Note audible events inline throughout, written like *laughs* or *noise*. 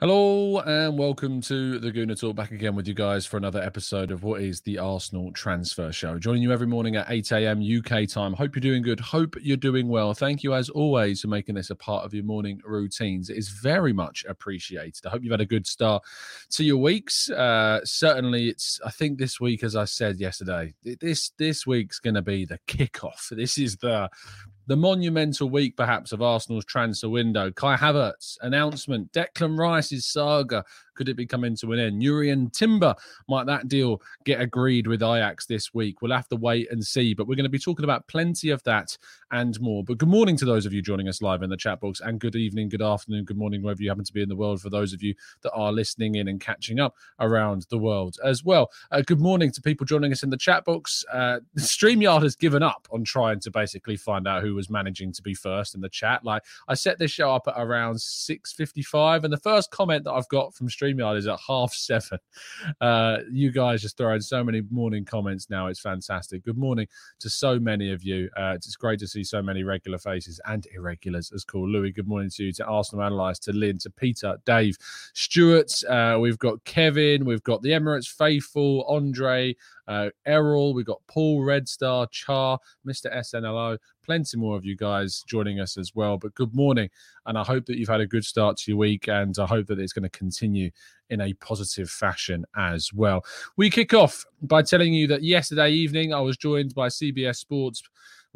Hello and welcome to the Gooner Talk. Back again with you guys for another episode of what is the Arsenal Transfer Show. Joining you every morning at 8 a.m. UK time. Hope you're doing good. Hope you're doing well. Thank you as always for making this a part of your morning routines. It is very much appreciated. I hope you've had a good start to your weeks. Uh, certainly, it's. I think this week, as I said yesterday, this this week's going to be the kickoff. This is the the monumental week, perhaps, of Arsenal's transfer window. Kai Havertz announcement, Declan Rice's saga. Could it be coming to an end? Jurrien Timber, might that deal get agreed with Ajax this week? We'll have to wait and see. But we're going to be talking about plenty of that and more. But good morning to those of you joining us live in the chat box, and good evening, good afternoon, good morning, wherever you happen to be in the world. For those of you that are listening in and catching up around the world as well. Uh, good morning to people joining us in the chat box. Uh, *laughs* StreamYard has given up on trying to basically find out who was managing to be first in the chat. Like I set this show up at around 6:55, and the first comment that I've got from StreamYard StreamYard is at half seven. Uh, you guys just throwing so many morning comments now. It's fantastic. Good morning to so many of you. Uh, it's great to see so many regular faces and irregulars as cool. Louis, good morning to you, to Arsenal Analyze, to Lynn, to Peter, Dave, Stuart. Uh, we've got Kevin, we've got the Emirates Faithful, Andre, uh, Errol, we've got Paul Red Star, Char, Mr. SNLO, plenty more of you guys joining us as well. But good morning, and I hope that you've had a good start to your week, and I hope that it's going to continue in a positive fashion as well. We kick off by telling you that yesterday evening I was joined by CBS Sports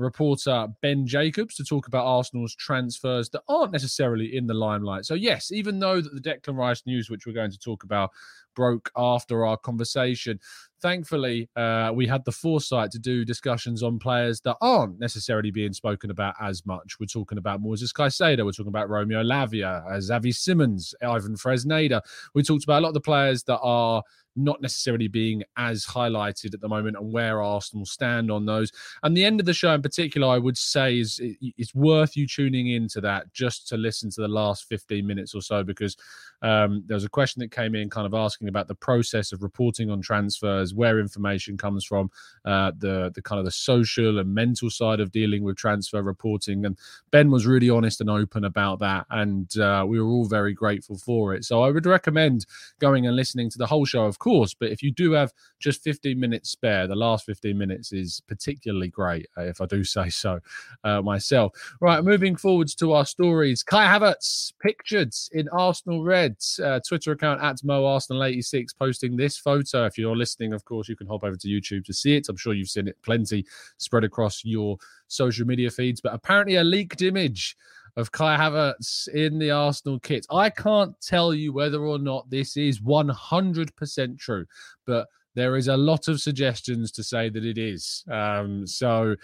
reporter Ben Jacobs to talk about Arsenal's transfers that aren't necessarily in the limelight. So, yes, even though that the Declan Rice news, which we're going to talk about, broke after our conversation, thankfully, uh, we had the foresight to do discussions on players that aren't necessarily being spoken about as much. We're talking about Moises Caicedo, we're talking about Romeo Lavia, uh, Xavi Simons, Ivan Fresneda. We talked about a lot of the players that are not necessarily being as highlighted at the moment and where Arsenal stand on those. And the end of the show in particular, I would say is it's worth you tuning into that just to listen to the last 15 minutes or so because um, there was a question that came in kind of asking about the process of reporting on transfers, where information comes from, uh, the the kind of the social and mental side of dealing with transfer reporting. And Ben was really honest and open about that, and uh, we were all very grateful for it. So I would recommend going and listening to the whole show, of course. But if you do have just 15 minutes spare, the last 15 minutes is particularly great, uh, if I do *laughs* say so uh, myself. Right, moving forwards to our stories. Kai Havertz pictured in Arsenal red uh, Twitter account at Mo Arsenal 86 posting this photo. If you're listening, of course, you can hop over to YouTube to see it. I'm sure you've seen it plenty spread across your social media feeds, but apparently a leaked image of Kai Havertz in the Arsenal kit. I can't tell you whether or not this is 100% true, but there is a lot of suggestions to say that it is. Um, so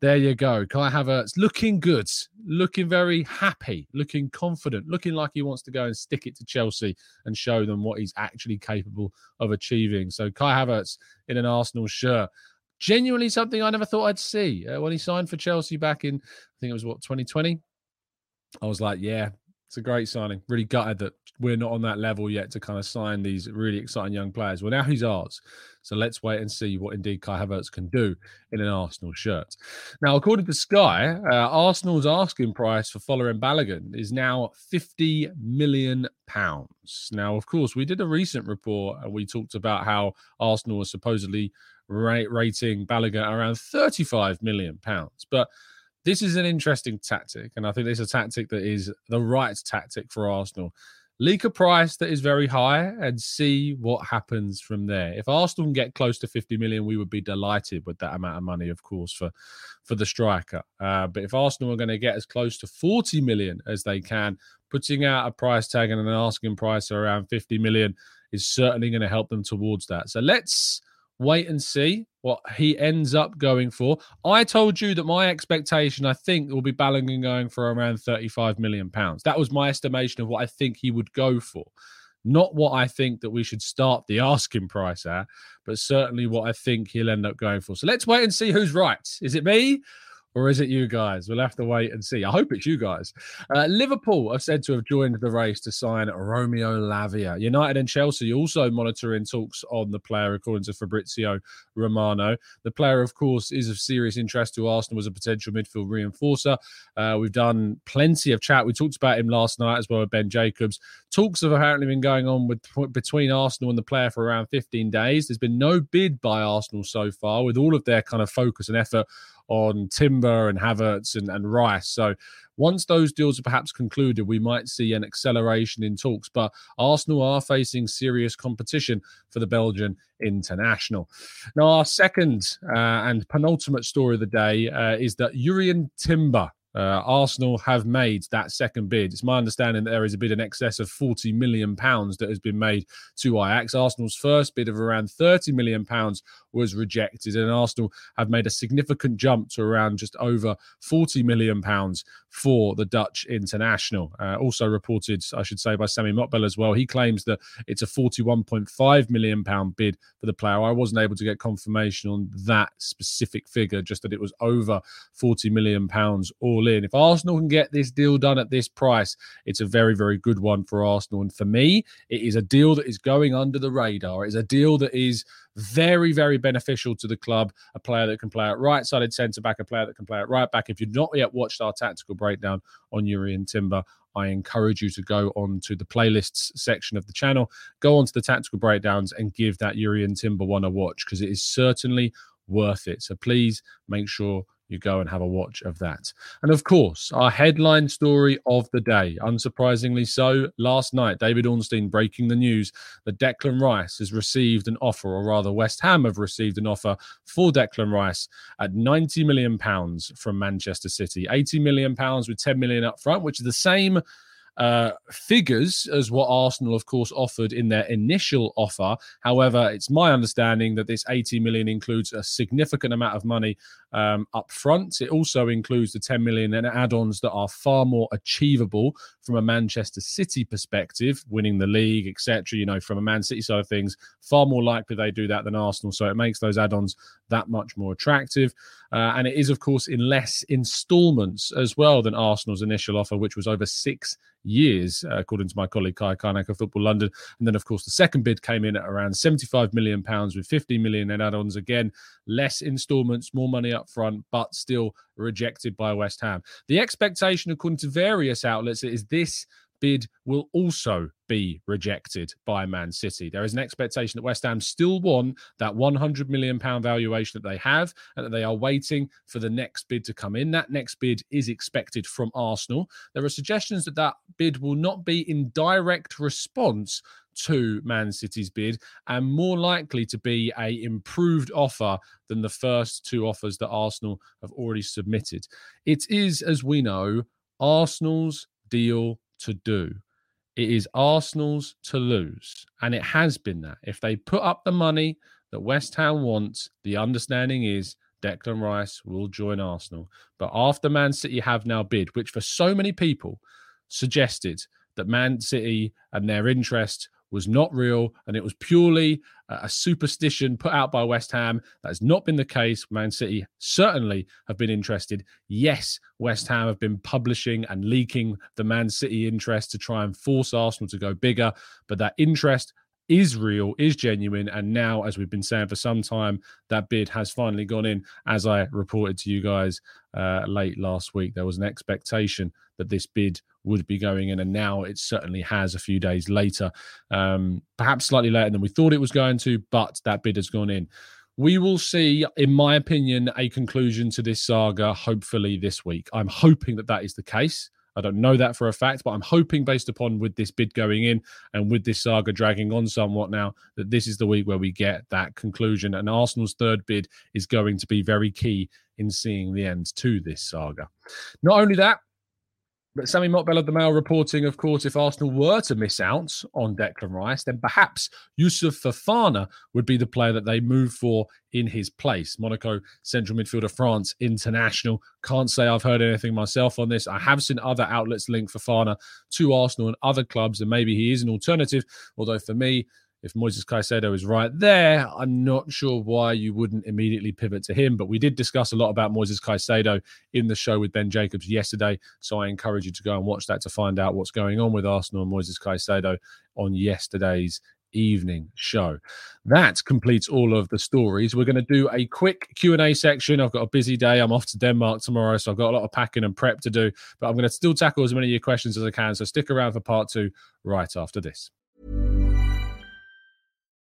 there you go. Kai Havertz looking good, looking very happy, looking confident, looking like he wants to go and stick it to Chelsea and show them what he's actually capable of achieving. So Kai Havertz in an Arsenal shirt. Genuinely something I never thought I'd see. Uh, when he signed for Chelsea back in, I think it was what, 2020? I was like, yeah, it's a great signing. Really gutted that we're not on that level yet to kind of sign these really exciting young players. Well, now he's ours. So let's wait and see what indeed Kai Havertz can do in an Arsenal shirt. Now, according to Sky, uh, Arsenal's asking price for Folarin Balogun is now 50 million pounds. Now, of course, we did a recent report and we talked about how Arsenal was supposedly rating Balogun around 35 million pounds. But this is an interesting tactic, and I think it's a tactic that is the right tactic for Arsenal. Leak a price that is very high and see what happens from there. If Arsenal can get close to 50 million, we would be delighted with that amount of money, of course, for for the striker. Uh, but if Arsenal are going to get as close to 40 million as they can, putting out a price tag and an asking price around 50 million is certainly going to help them towards that. So let's wait and see what he ends up going for. I told you that my expectation, I think, will be Balogun going for around 35 million pounds. That was my estimation of what I think he would go for. Not what I think that we should start the asking price at, but certainly what I think he'll end up going for. So let's wait and see who's right. Is it me or is it you guys? We'll have to wait and see. I hope it's you guys. Uh, Liverpool are said to have joined the race to sign Romeo Lavia. United and Chelsea also monitoring talks on the player, according to Fabrizio Romano. The player, of course, is of serious interest to Arsenal as a potential midfield reinforcer. Uh, we've done plenty of chat. We talked about him last night as well with Ben Jacobs. Talks have apparently been going on with between Arsenal and the player for around 15 days. There's been no bid by Arsenal so far, with all of their kind of focus and effort on Timber and Havertz and, and Rice. So once those deals are perhaps concluded, we might see an acceleration in talks. But Arsenal are facing serious competition for the Belgian international. Now, our second uh, and penultimate story of the day uh, is that Jurrien Timber uh, Arsenal have made that second bid. It's my understanding that there is a bid in excess of 40 million pounds that has been made to Ajax. Arsenal's first bid of around 30 million pounds was rejected, and Arsenal have made a significant jump to around just over 40 million pounds for the Dutch international. Uh, also reported, I should say, by Sami Mokbel as well. He claims that it's a 41.5 million pound bid for the player. I wasn't able to get confirmation on that specific figure, just that it was over 40 million pounds all in. If Arsenal can get this deal done at this price, it's a very, very good one for Arsenal. And for me, it is a deal that is going under the radar. It's a deal that is very, very beneficial to the club. A player that can play at right sided centre back, a player that can play at right back. If you've not yet watched our tactical breakdown on Jurrien Timber, I encourage you to go on to the playlists section of the channel, go on to the tactical breakdowns and give that Jurrien Timber one a watch because it is certainly worth it. So please make sure you go and have a watch of that. And of course, our headline story of the day, unsurprisingly so, last night, David Ornstein breaking the news that Declan Rice has received an offer, or rather, West Ham have received an offer for Declan Rice at 90 million pounds from Manchester City, 80 million pounds with 10 million up front, which is the same uh, figures as what Arsenal, of course, offered in their initial offer. However, it's my understanding that this 80 million includes a significant amount of money um, up front. It also includes the 10 million and add-ons that are far more achievable from a Manchester City perspective, winning the league, etc. You know, from a Man City side of things, far more likely they do that than Arsenal. So it makes those add-ons that much more attractive. Uh, and it is, of course, in less instalments as well than Arsenal's initial offer, which was over six years, uh, according to my colleague Kaya Kaynak of Football London. And then, of course, the second bid came in at around 75 million pounds with 50 million in add-ons. Again, less instalments, more money up front, but still rejected by West Ham. The expectation, according to various outlets, is this bid will also be rejected by Man City. There is an expectation that West Ham still want that 100 million pound valuation that they have and that they are waiting for the next bid to come in. That next bid is expected from Arsenal. There are suggestions that that bid will not be in direct response to Man City's bid and more likely to be a improved offer than the first two offers that Arsenal have already submitted. It is as we know Arsenal's deal to do. It is Arsenal's to lose. And it has been that. If they put up the money that West Ham wants, the understanding is Declan Rice will join Arsenal. But after Man City have now bid, which for so many people suggested that Man City and their interest was not real and it was purely a superstition put out by West Ham. That has not been the case. Man City certainly have been interested. Yes, West Ham have been publishing and leaking the Man City interest to try and force Arsenal to go bigger, but that interest is real, is genuine. And now, as we've been saying for some time, that bid has finally gone in. As I reported to you guys uh, late last week, there was an expectation that this bid would be going in, and now it certainly has a few days later, um, perhaps slightly later than we thought it was going to, but that bid has gone in. We will see, in my opinion, a conclusion to this saga hopefully this week. I'm hoping that that is the case. I don't know that for a fact, but I'm hoping, based upon with this bid going in and with this saga dragging on somewhat now, that this is the week where we get that conclusion. And Arsenal's third bid is going to be very key in seeing the end to this saga. Not only that, but Sami Mokbel of the Mail reporting, of course, if Arsenal were to miss out on Declan Rice, then perhaps Youssouf Fofana would be the player that they move for in his place. Monaco central midfielder France international. Can't say I've heard anything myself on this. I have seen other outlets link Fofana to Arsenal and other clubs, and maybe he is an alternative. Although for me, if Moises Caicedo is right there, I'm not sure why you wouldn't immediately pivot to him. But we did discuss a lot about Moises Caicedo in the show with Ben Jacobs yesterday. So I encourage you to go and watch that to find out what's going on with Arsenal and Moises Caicedo on yesterday's evening show that completes all of the stories we're going to do a quick q&a section i've got a busy day i'm off to denmark tomorrow so i've got a lot of packing and prep to do but i'm going to still tackle as many of your questions as i can so stick around for part two right after this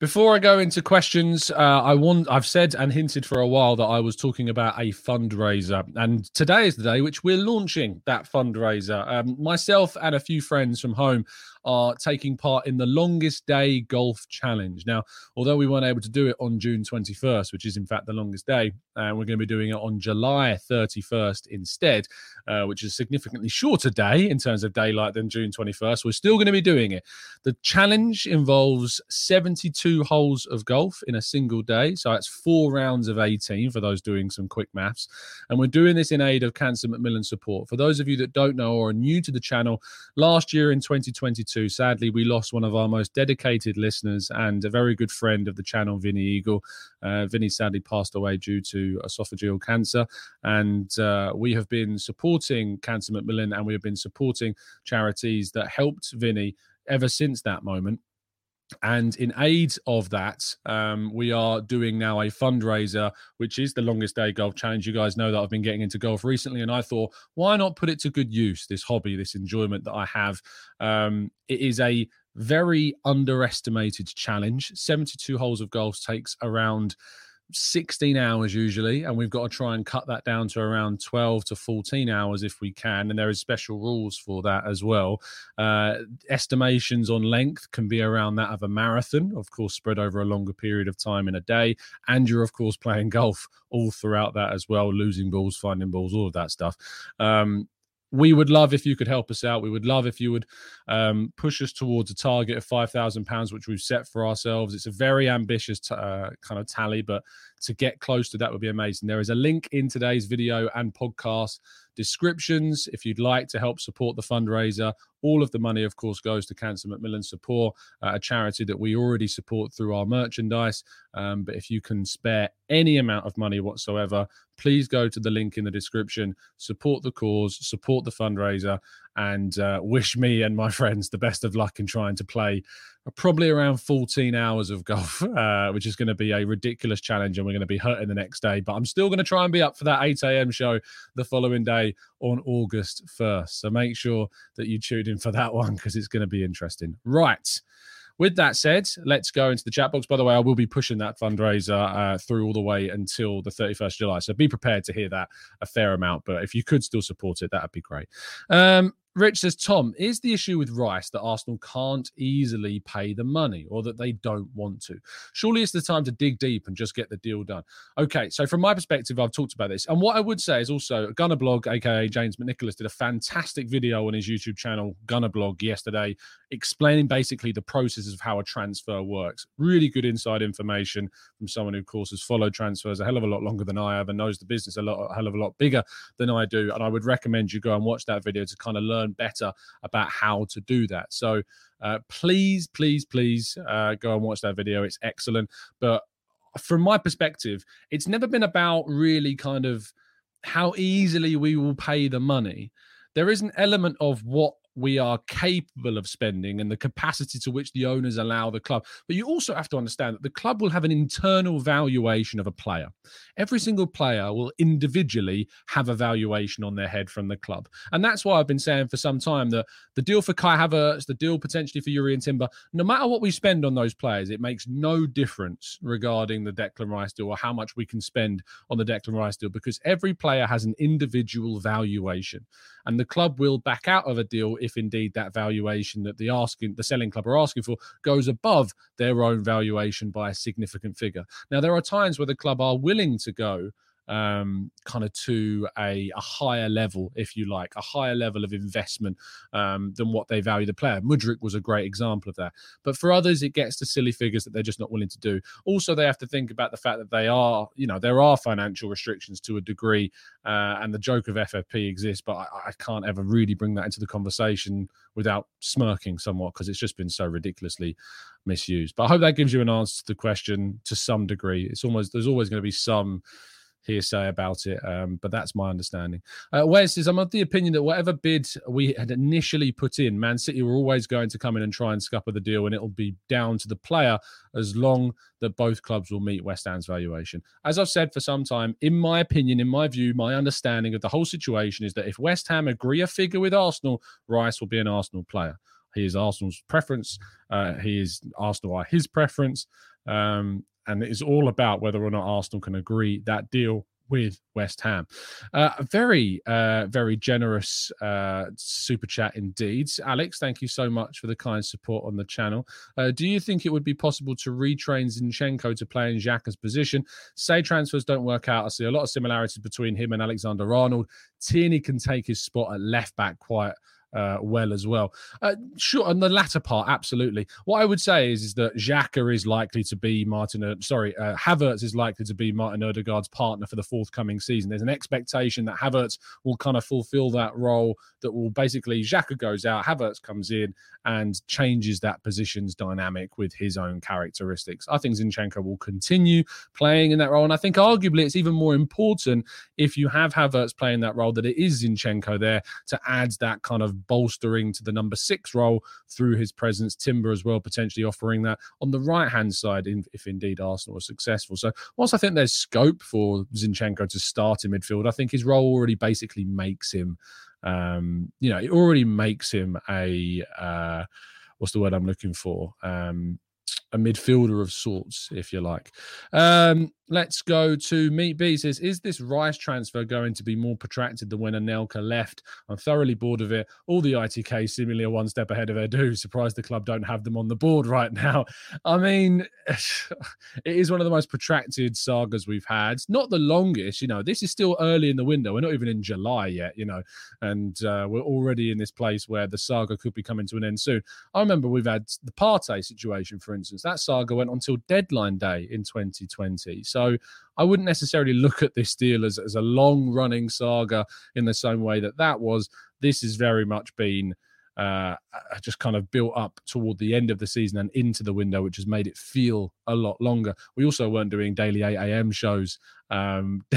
Before I go into questions, uh, I want I've said and hinted for a while that I was talking about a fundraiser, and today is the day which we're launching that fundraiser. Um, myself and a few friends from home are taking part in the longest day golf challenge. Now, although we weren't able to do it on June 21st, which is in fact the longest day, and uh, we're going to be doing it on July 31st instead, uh, which is significantly shorter day in terms of daylight than June 21st. We're still going to be doing it. The challenge involves 72 holes of golf in a single day. So it's four rounds of 18 for those doing some quick maths. And we're doing this in aid of Cancer Macmillan support. For those of you that don't know or are new to the channel, last year in 2022, sadly, we lost one of our most dedicated listeners and a very good friend of the channel, Vinny Eagle. Uh, Vinny sadly passed away due to esophageal cancer. And uh, we have been supporting supporting Cancer Macmillan and we have been supporting charities that helped Vinny ever since that moment. And in aid of that, um, we are doing now a fundraiser, which is the longest day golf challenge. You guys know that I've been getting into golf recently, and I thought, why not put it to good use? This hobby, this enjoyment that I have. Um, it is a very underestimated challenge. 72 holes of golf takes around 16 hours usually and we've got to try and cut that down to around 12 to 14 hours if we can and there is special rules for that as well. Uh, estimations on length can be around that of a marathon of course spread over a longer period of time in a day and you're of course playing golf all throughout that as well losing balls finding balls all of that stuff. Um, we would love if you could help us out. We would love if you would um, push us towards a target of five thousand pounds, which we've set for ourselves. It's a very ambitious t- uh, kind of tally, but to get close to that would be amazing. There is a link in today's video and podcast descriptions if you'd like to help support the fundraiser. All of the money, of course, goes to Cancer Macmillan Support, uh, a charity that we already support through our merchandise. Um, but if you can spare any amount of money whatsoever, please go to the link in the description, support the cause, support the fundraiser, and uh, wish me and my *laughs* friends the best of luck in trying to play probably around 14 hours of golf, *laughs* uh, which is going to be a ridiculous challenge. And we're going to be hurting the next day. But I'm still going to try and be up for that 8 a.m. show the following day on August 1st. So make sure that you tune in for that *laughs* one because it's going to be interesting. Right. With that said, let's go into the chat box. By the way, I will be pushing that fundraiser uh, through all the way until the 31st July. So be prepared to hear that a fair amount. But if you could still support it, that would be great. Um, Rich says, Tom, is the issue with Rice that Arsenal can't easily pay the money or that they don't want to? Surely it's the time to dig deep and just get the deal done. Okay, so from my perspective, I've talked about this. And what I would say is also Gunner Blog, aka James McNicholas, did a fantastic video on his YouTube channel, Gunner Blog, yesterday, explaining basically the processes of how a transfer works. Really good inside information from someone who, of course, has followed transfers a hell of a lot longer than I have and knows the business a lot a hell of a lot bigger than I do. And I would recommend you go and watch that video to kind of learn learn better about how to do that. So uh, please, please, please uh, go and watch that video. It's excellent. But from my perspective, it's never been about really kind of how easily we will pay the money. There is an element of what we are capable of spending and the capacity to which the owners allow the club. But you also have to understand that the club will have an internal valuation of a player. Every single player will individually have a valuation on their head from the club. And that's why I've been saying for some time that the deal for Kai Havertz, the deal potentially for Jurrien Timber, no matter what we spend on those players, it makes no difference regarding the Declan Rice deal or how much we can spend on the Declan Rice deal because every player has an individual valuation. And the club will back out of a deal if indeed that valuation that the asking the selling club are asking for goes above their own valuation by a significant figure. Now there are times where the club are willing to go um, kind of to a, a, higher level, if you like, a higher level of investment um, than what they value the player. Mudryk was a great example of that. But for others, it gets to silly figures that they're just not willing to do. Also, they have to think about the fact that they are, you know, there are financial restrictions to a degree, uh, and the joke of FFP exists, but I, I can't ever really bring that into the conversation without smirking somewhat because it's just been so ridiculously misused. But I hope that gives you an answer to the question to some degree. It's almost there's always going to be some hearsay about it, um, but that's my understanding. Uh, Wes says, I'm of the opinion that whatever bid we had initially put in, Man City were always going to come in and try and scupper the deal, and it'll be down to the player as long that both clubs will meet West Ham's valuation. As I've said for some time, in my opinion, in my view, my understanding of the whole situation is that if West Ham agree a figure with Arsenal, Rice will be an Arsenal player. He is Arsenal's preference. Uh, he is Arsenal are his preference. Um, and it is all about whether or not Arsenal can agree that deal with West Ham. Uh, very, uh, very generous uh, super chat indeed. Alex, thank you so much for the kind support on the channel. Uh, do you think it would be possible to retrain Zinchenko to play in Xhaka's position? Say transfers don't work out. I see a lot of similarities between him and Alexander Arnold. Tierney can take his spot at left back quite uh, well as well. Uh, sure, on the latter part, absolutely. What I would say is, is that Xhaka is likely to be Martin. Uh, sorry, uh, Havertz is likely to be Martin Odegaard's partner for the forthcoming season. There's an expectation that Havertz will kind of fulfill that role. That will basically Xhaka goes out, Havertz comes in and changes that position's dynamic with his own characteristics. I think Zinchenko will continue playing in that role, and I think arguably it's even more important if you have Havertz playing that role that it is Zinchenko there to add that kind of bolstering to the number six role through his presence. Timber as well, potentially offering that on the right hand side, if indeed Arsenal are successful. So, whilst I think there's scope for Zinchenko to start in midfield, I think his role already basically makes him, um, you know, it already makes him a, uh, what's the word I'm looking for? Um, a midfielder of sorts, if you like. Um, let's go to Meet B. Says, is this Rice transfer going to be more protracted than when Anelka left? I'm thoroughly bored of it. All the ITK seemingly are one step ahead of due. Surprised the club don't have them on the board right now. I mean, *laughs* it is one of the most protracted sagas we've had. Not the longest, you know. This is still early in the window. We're not even in July yet, you know, and uh, we're already in this place where the saga could be coming to an end soon. I remember we've had the Partey situation, for instance. That saga went until deadline day in 2020. So so I wouldn't necessarily look at this deal as, as a long running saga in the same way that that was. This has very much been uh, just kind of built up toward the end of the season and into the window, which has made it feel a lot longer. We also weren't doing daily 8 a.m. shows um, *laughs*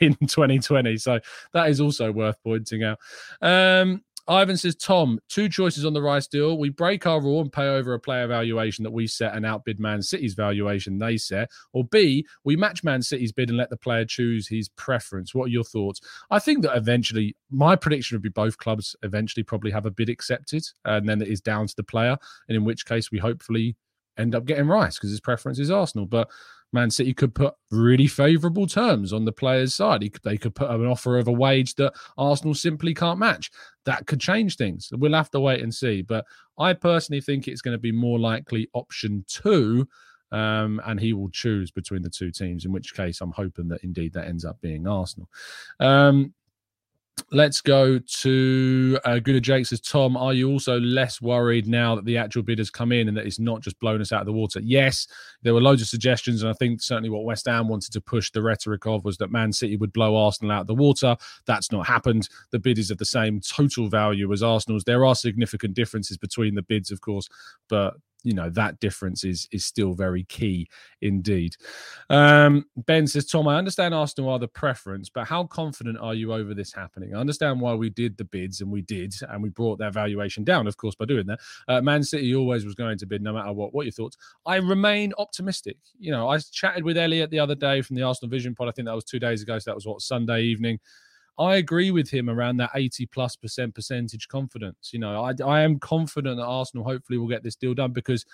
in 2020. So that is also worth pointing out. Um, Ivan says, Tom, two choices on the Rice deal. We break our rule and pay over a player valuation that we set and outbid Man City's valuation they set. Or B, we match Man City's bid and let the player choose his preference. What are your thoughts? I think that eventually, my prediction would be both clubs eventually probably have a bid accepted. And then it is down to the player. And in which case, we hopefully end up getting Rice because his preference is Arsenal. But Man City could put really favourable terms on the player's side. they could put an offer of a wage that Arsenal simply can't match. That could change things. We'll have to wait and see. But I personally think it's going to be more likely option two, um, and he will choose between the two teams. In which case, I'm hoping that indeed that ends up being Arsenal. Um, Let's go to uh, Good Jake says, Tom, are you also less worried now that the actual bid has come in and that it's not just blown us out of the water? Yes, there were loads of suggestions, and I think certainly what West Ham wanted to push the rhetoric of was that Man City would blow Arsenal out of the water. That's not happened. The bid is of the same total value as Arsenal's. There are significant differences between the bids, of course, but you know that difference is is still very key indeed. Um, ben says, Tom, I understand Arsenal are the preference, but how confident are you over this happening? I understand why we did the bids, and we did, and we brought their valuation down, of course, by doing that. Uh, Man City always was going to bid, no matter what. What your thoughts? I remain optimistic. You know, I chatted with Elliot the other day from the Arsenal Vision Pod. I think that was two days ago, so that was what Sunday evening. I agree with him around that 80 plus percent percentage confidence. You know, I, I am confident that Arsenal hopefully will get this deal done because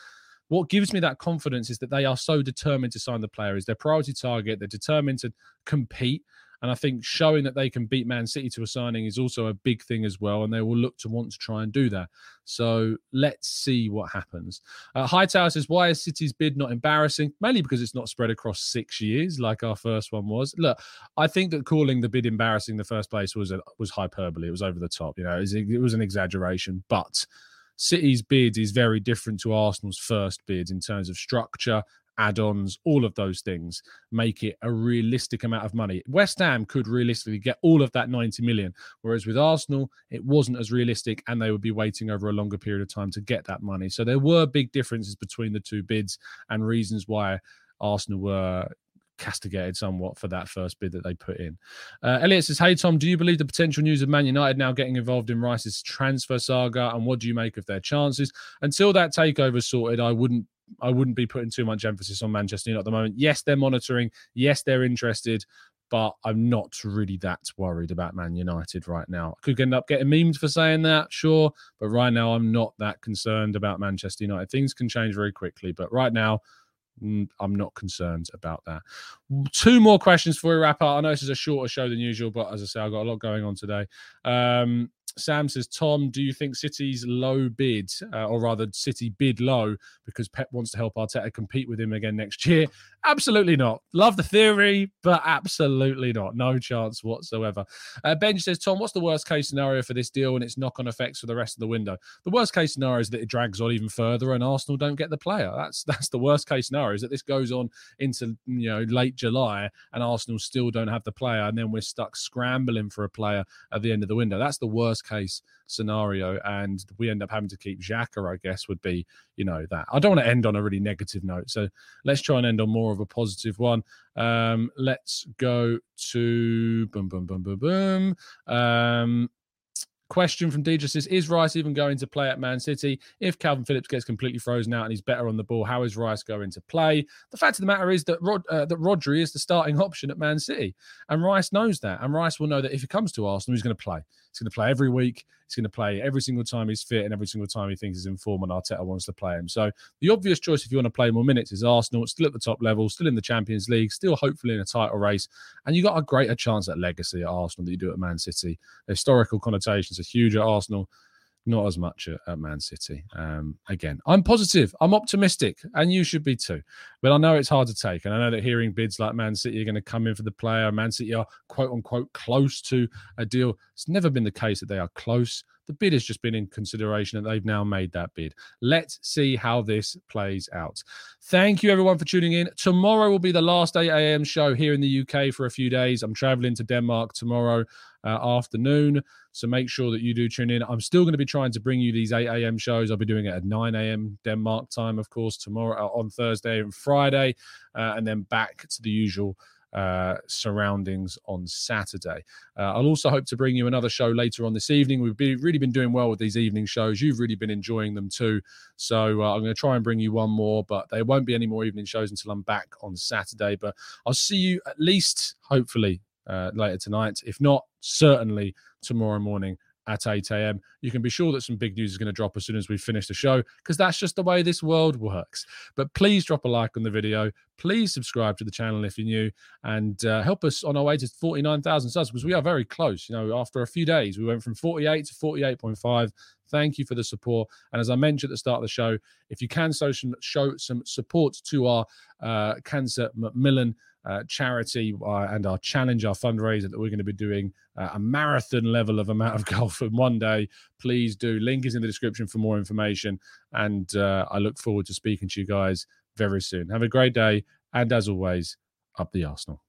what gives me that confidence is that they are so determined to sign the player, is their priority target. They're determined to compete. And I think showing that they can beat Man City to a signing is also a big thing as well. And they will look to want to try and do that. So let's see what happens. Uh, Hightower says, Why is City's bid not embarrassing? Mainly because it's not spread across six years like our first one was. Look, I think that calling the bid embarrassing in the first place was a, was hyperbole. It was over the top. You know, it was, it was an exaggeration. But City's bid is very different to Arsenal's first bid in terms of structure add-ons, all of those things make it a realistic amount of money. West Ham could realistically get all of that 90 million, whereas with Arsenal, it wasn't as realistic and they would be waiting over a longer period of time to get that money. So there were big differences between the two bids and reasons why Arsenal were castigated somewhat for that first bid that they put in. Uh, Elliot says, Hey, Tom, do you believe the potential news of Man United now getting involved in Rice's transfer saga? And what do you make of their chances? Until that takeover sorted, I wouldn't I wouldn't be putting too much emphasis on Manchester United at the moment. Yes, they're monitoring. Yes, they're interested, but I'm not really that worried about Man United right now. I could end up getting memed for saying that, sure, but right now I'm not that concerned about Manchester United. Things can change very quickly, but right now I'm not concerned about that. Two more questions before we wrap up. I know this is a shorter show than usual, but as I say, I've got a lot going on today. Um, Sam says, Tom, do you think City's low bid, uh, or rather City bid low because Pep wants to help Arteta compete with him again next year? Absolutely not. Love the theory, but absolutely not. No chance whatsoever. Uh, ben says, Tom, what's the worst case scenario for this deal and its knock on effects for the rest of the window? The worst case scenario is that it drags on even further and Arsenal don't get the player. That's that's the worst case scenario is that this goes on into you know late July and Arsenal still don't have the player and then we're stuck scrambling for a player at the end of the window. That's the worst case scenario, and we end up having to keep Xhaka, I guess, would be, you know, that. I don't want to end on a really negative note. So let's try and end on more of a positive one. Um, let's go to boom, boom, boom, boom, boom. Um, Question from Deidre says, is Rice even going to play at Man City? If Kalvin Phillips gets completely frozen out and he's better on the ball, how is Rice going to play? The fact of the matter is that Rod, uh, that Rodri is the starting option at Man City. And Rice knows that. And Rice will know that if he comes to Arsenal, he's going to play. He's going to play every week. He's going to play every single time he's fit and every single time he thinks he's in form and Arteta wants to play him. So the obvious choice if you want to play more minutes is Arsenal, still at the top level, still in the Champions League, still hopefully in a title race. And you got a greater chance at legacy at Arsenal than you do at Man City. Historical connotations are huge at Arsenal not as much at, at Man City. Um, again, I'm positive, I'm optimistic, and you should be too. But I know it's hard to take, and I know that hearing bids like Man City are going to come in for the player, Man City are quote unquote close to a deal. It's never been the case that they are close. The bid has just been in consideration, and they've now made that bid. Let's see how this plays out. Thank you, everyone, for tuning in. Tomorrow will be the last 8 a.m. show here in the UK for a few days. I'm traveling to Denmark tomorrow uh, afternoon. So make sure that you do tune in. I'm still going to be trying to bring you these 8 a.m. shows. I'll be doing it at 9 a.m. Denmark time, of course, tomorrow uh, on Thursday and Friday, uh, and then back to the usual uh, surroundings on Saturday. Uh, I'll also hope to bring you another show later on this evening. We've be, really been doing well with these evening shows. You've really been enjoying them too. So uh, I'm going to try and bring you one more, but there won't be any more evening shows until I'm back on Saturday. But I'll see you at least, hopefully, uh, later tonight. If not, certainly tomorrow morning at 8 a.m. You can be sure that some big news is going to drop as soon as we finish the show because that's just the way this world works. But please drop a like on the video. Please subscribe to the channel if you're new and uh, help us on our way to 49,000 subs because we are very close. You know, after a few days, we went from 48 to 48.5. Thank you for the support. And as I mentioned at the start of the show, if you can show some, show some support to our uh, Cancer Macmillan uh, charity uh, and our challenge, our fundraiser that we're going to be doing uh, a marathon level of amount of *laughs* golf in one day, please do. Link is in the description for more information. And uh, I look forward to speaking to you guys very soon. Have a great day. And as always, up the Arsenal.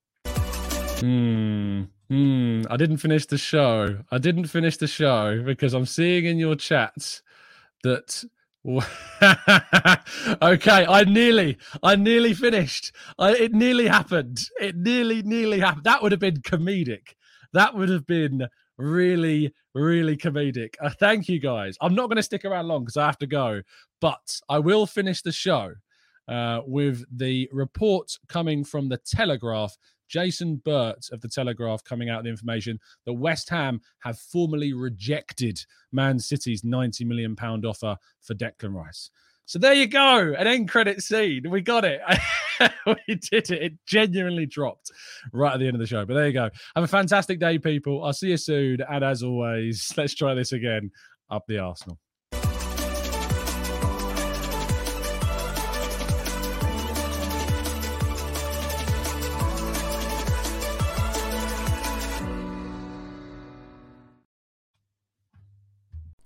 Hmm. Hmm. I didn't finish the show. I didn't finish the show because I'm seeing in your chats that *laughs* okay, I nearly, I nearly finished. I, it nearly happened. It nearly, nearly happened. That would have been comedic. That would have been really, really comedic. Uh, thank you guys. I'm not going to stick around long because I have to go, but I will finish the show uh, with the report coming from the Telegraph Jason Burt of the Telegraph coming out with the information that West Ham have formally rejected Man City's 90 million pound offer for Declan Rice. So there you go, an end credit scene. We got it. *laughs* we did it. It genuinely dropped right at the end of the show. But there you go. Have a fantastic day, people. I'll see you soon. And as always, *laughs* let's try this again. Up the Arsenal.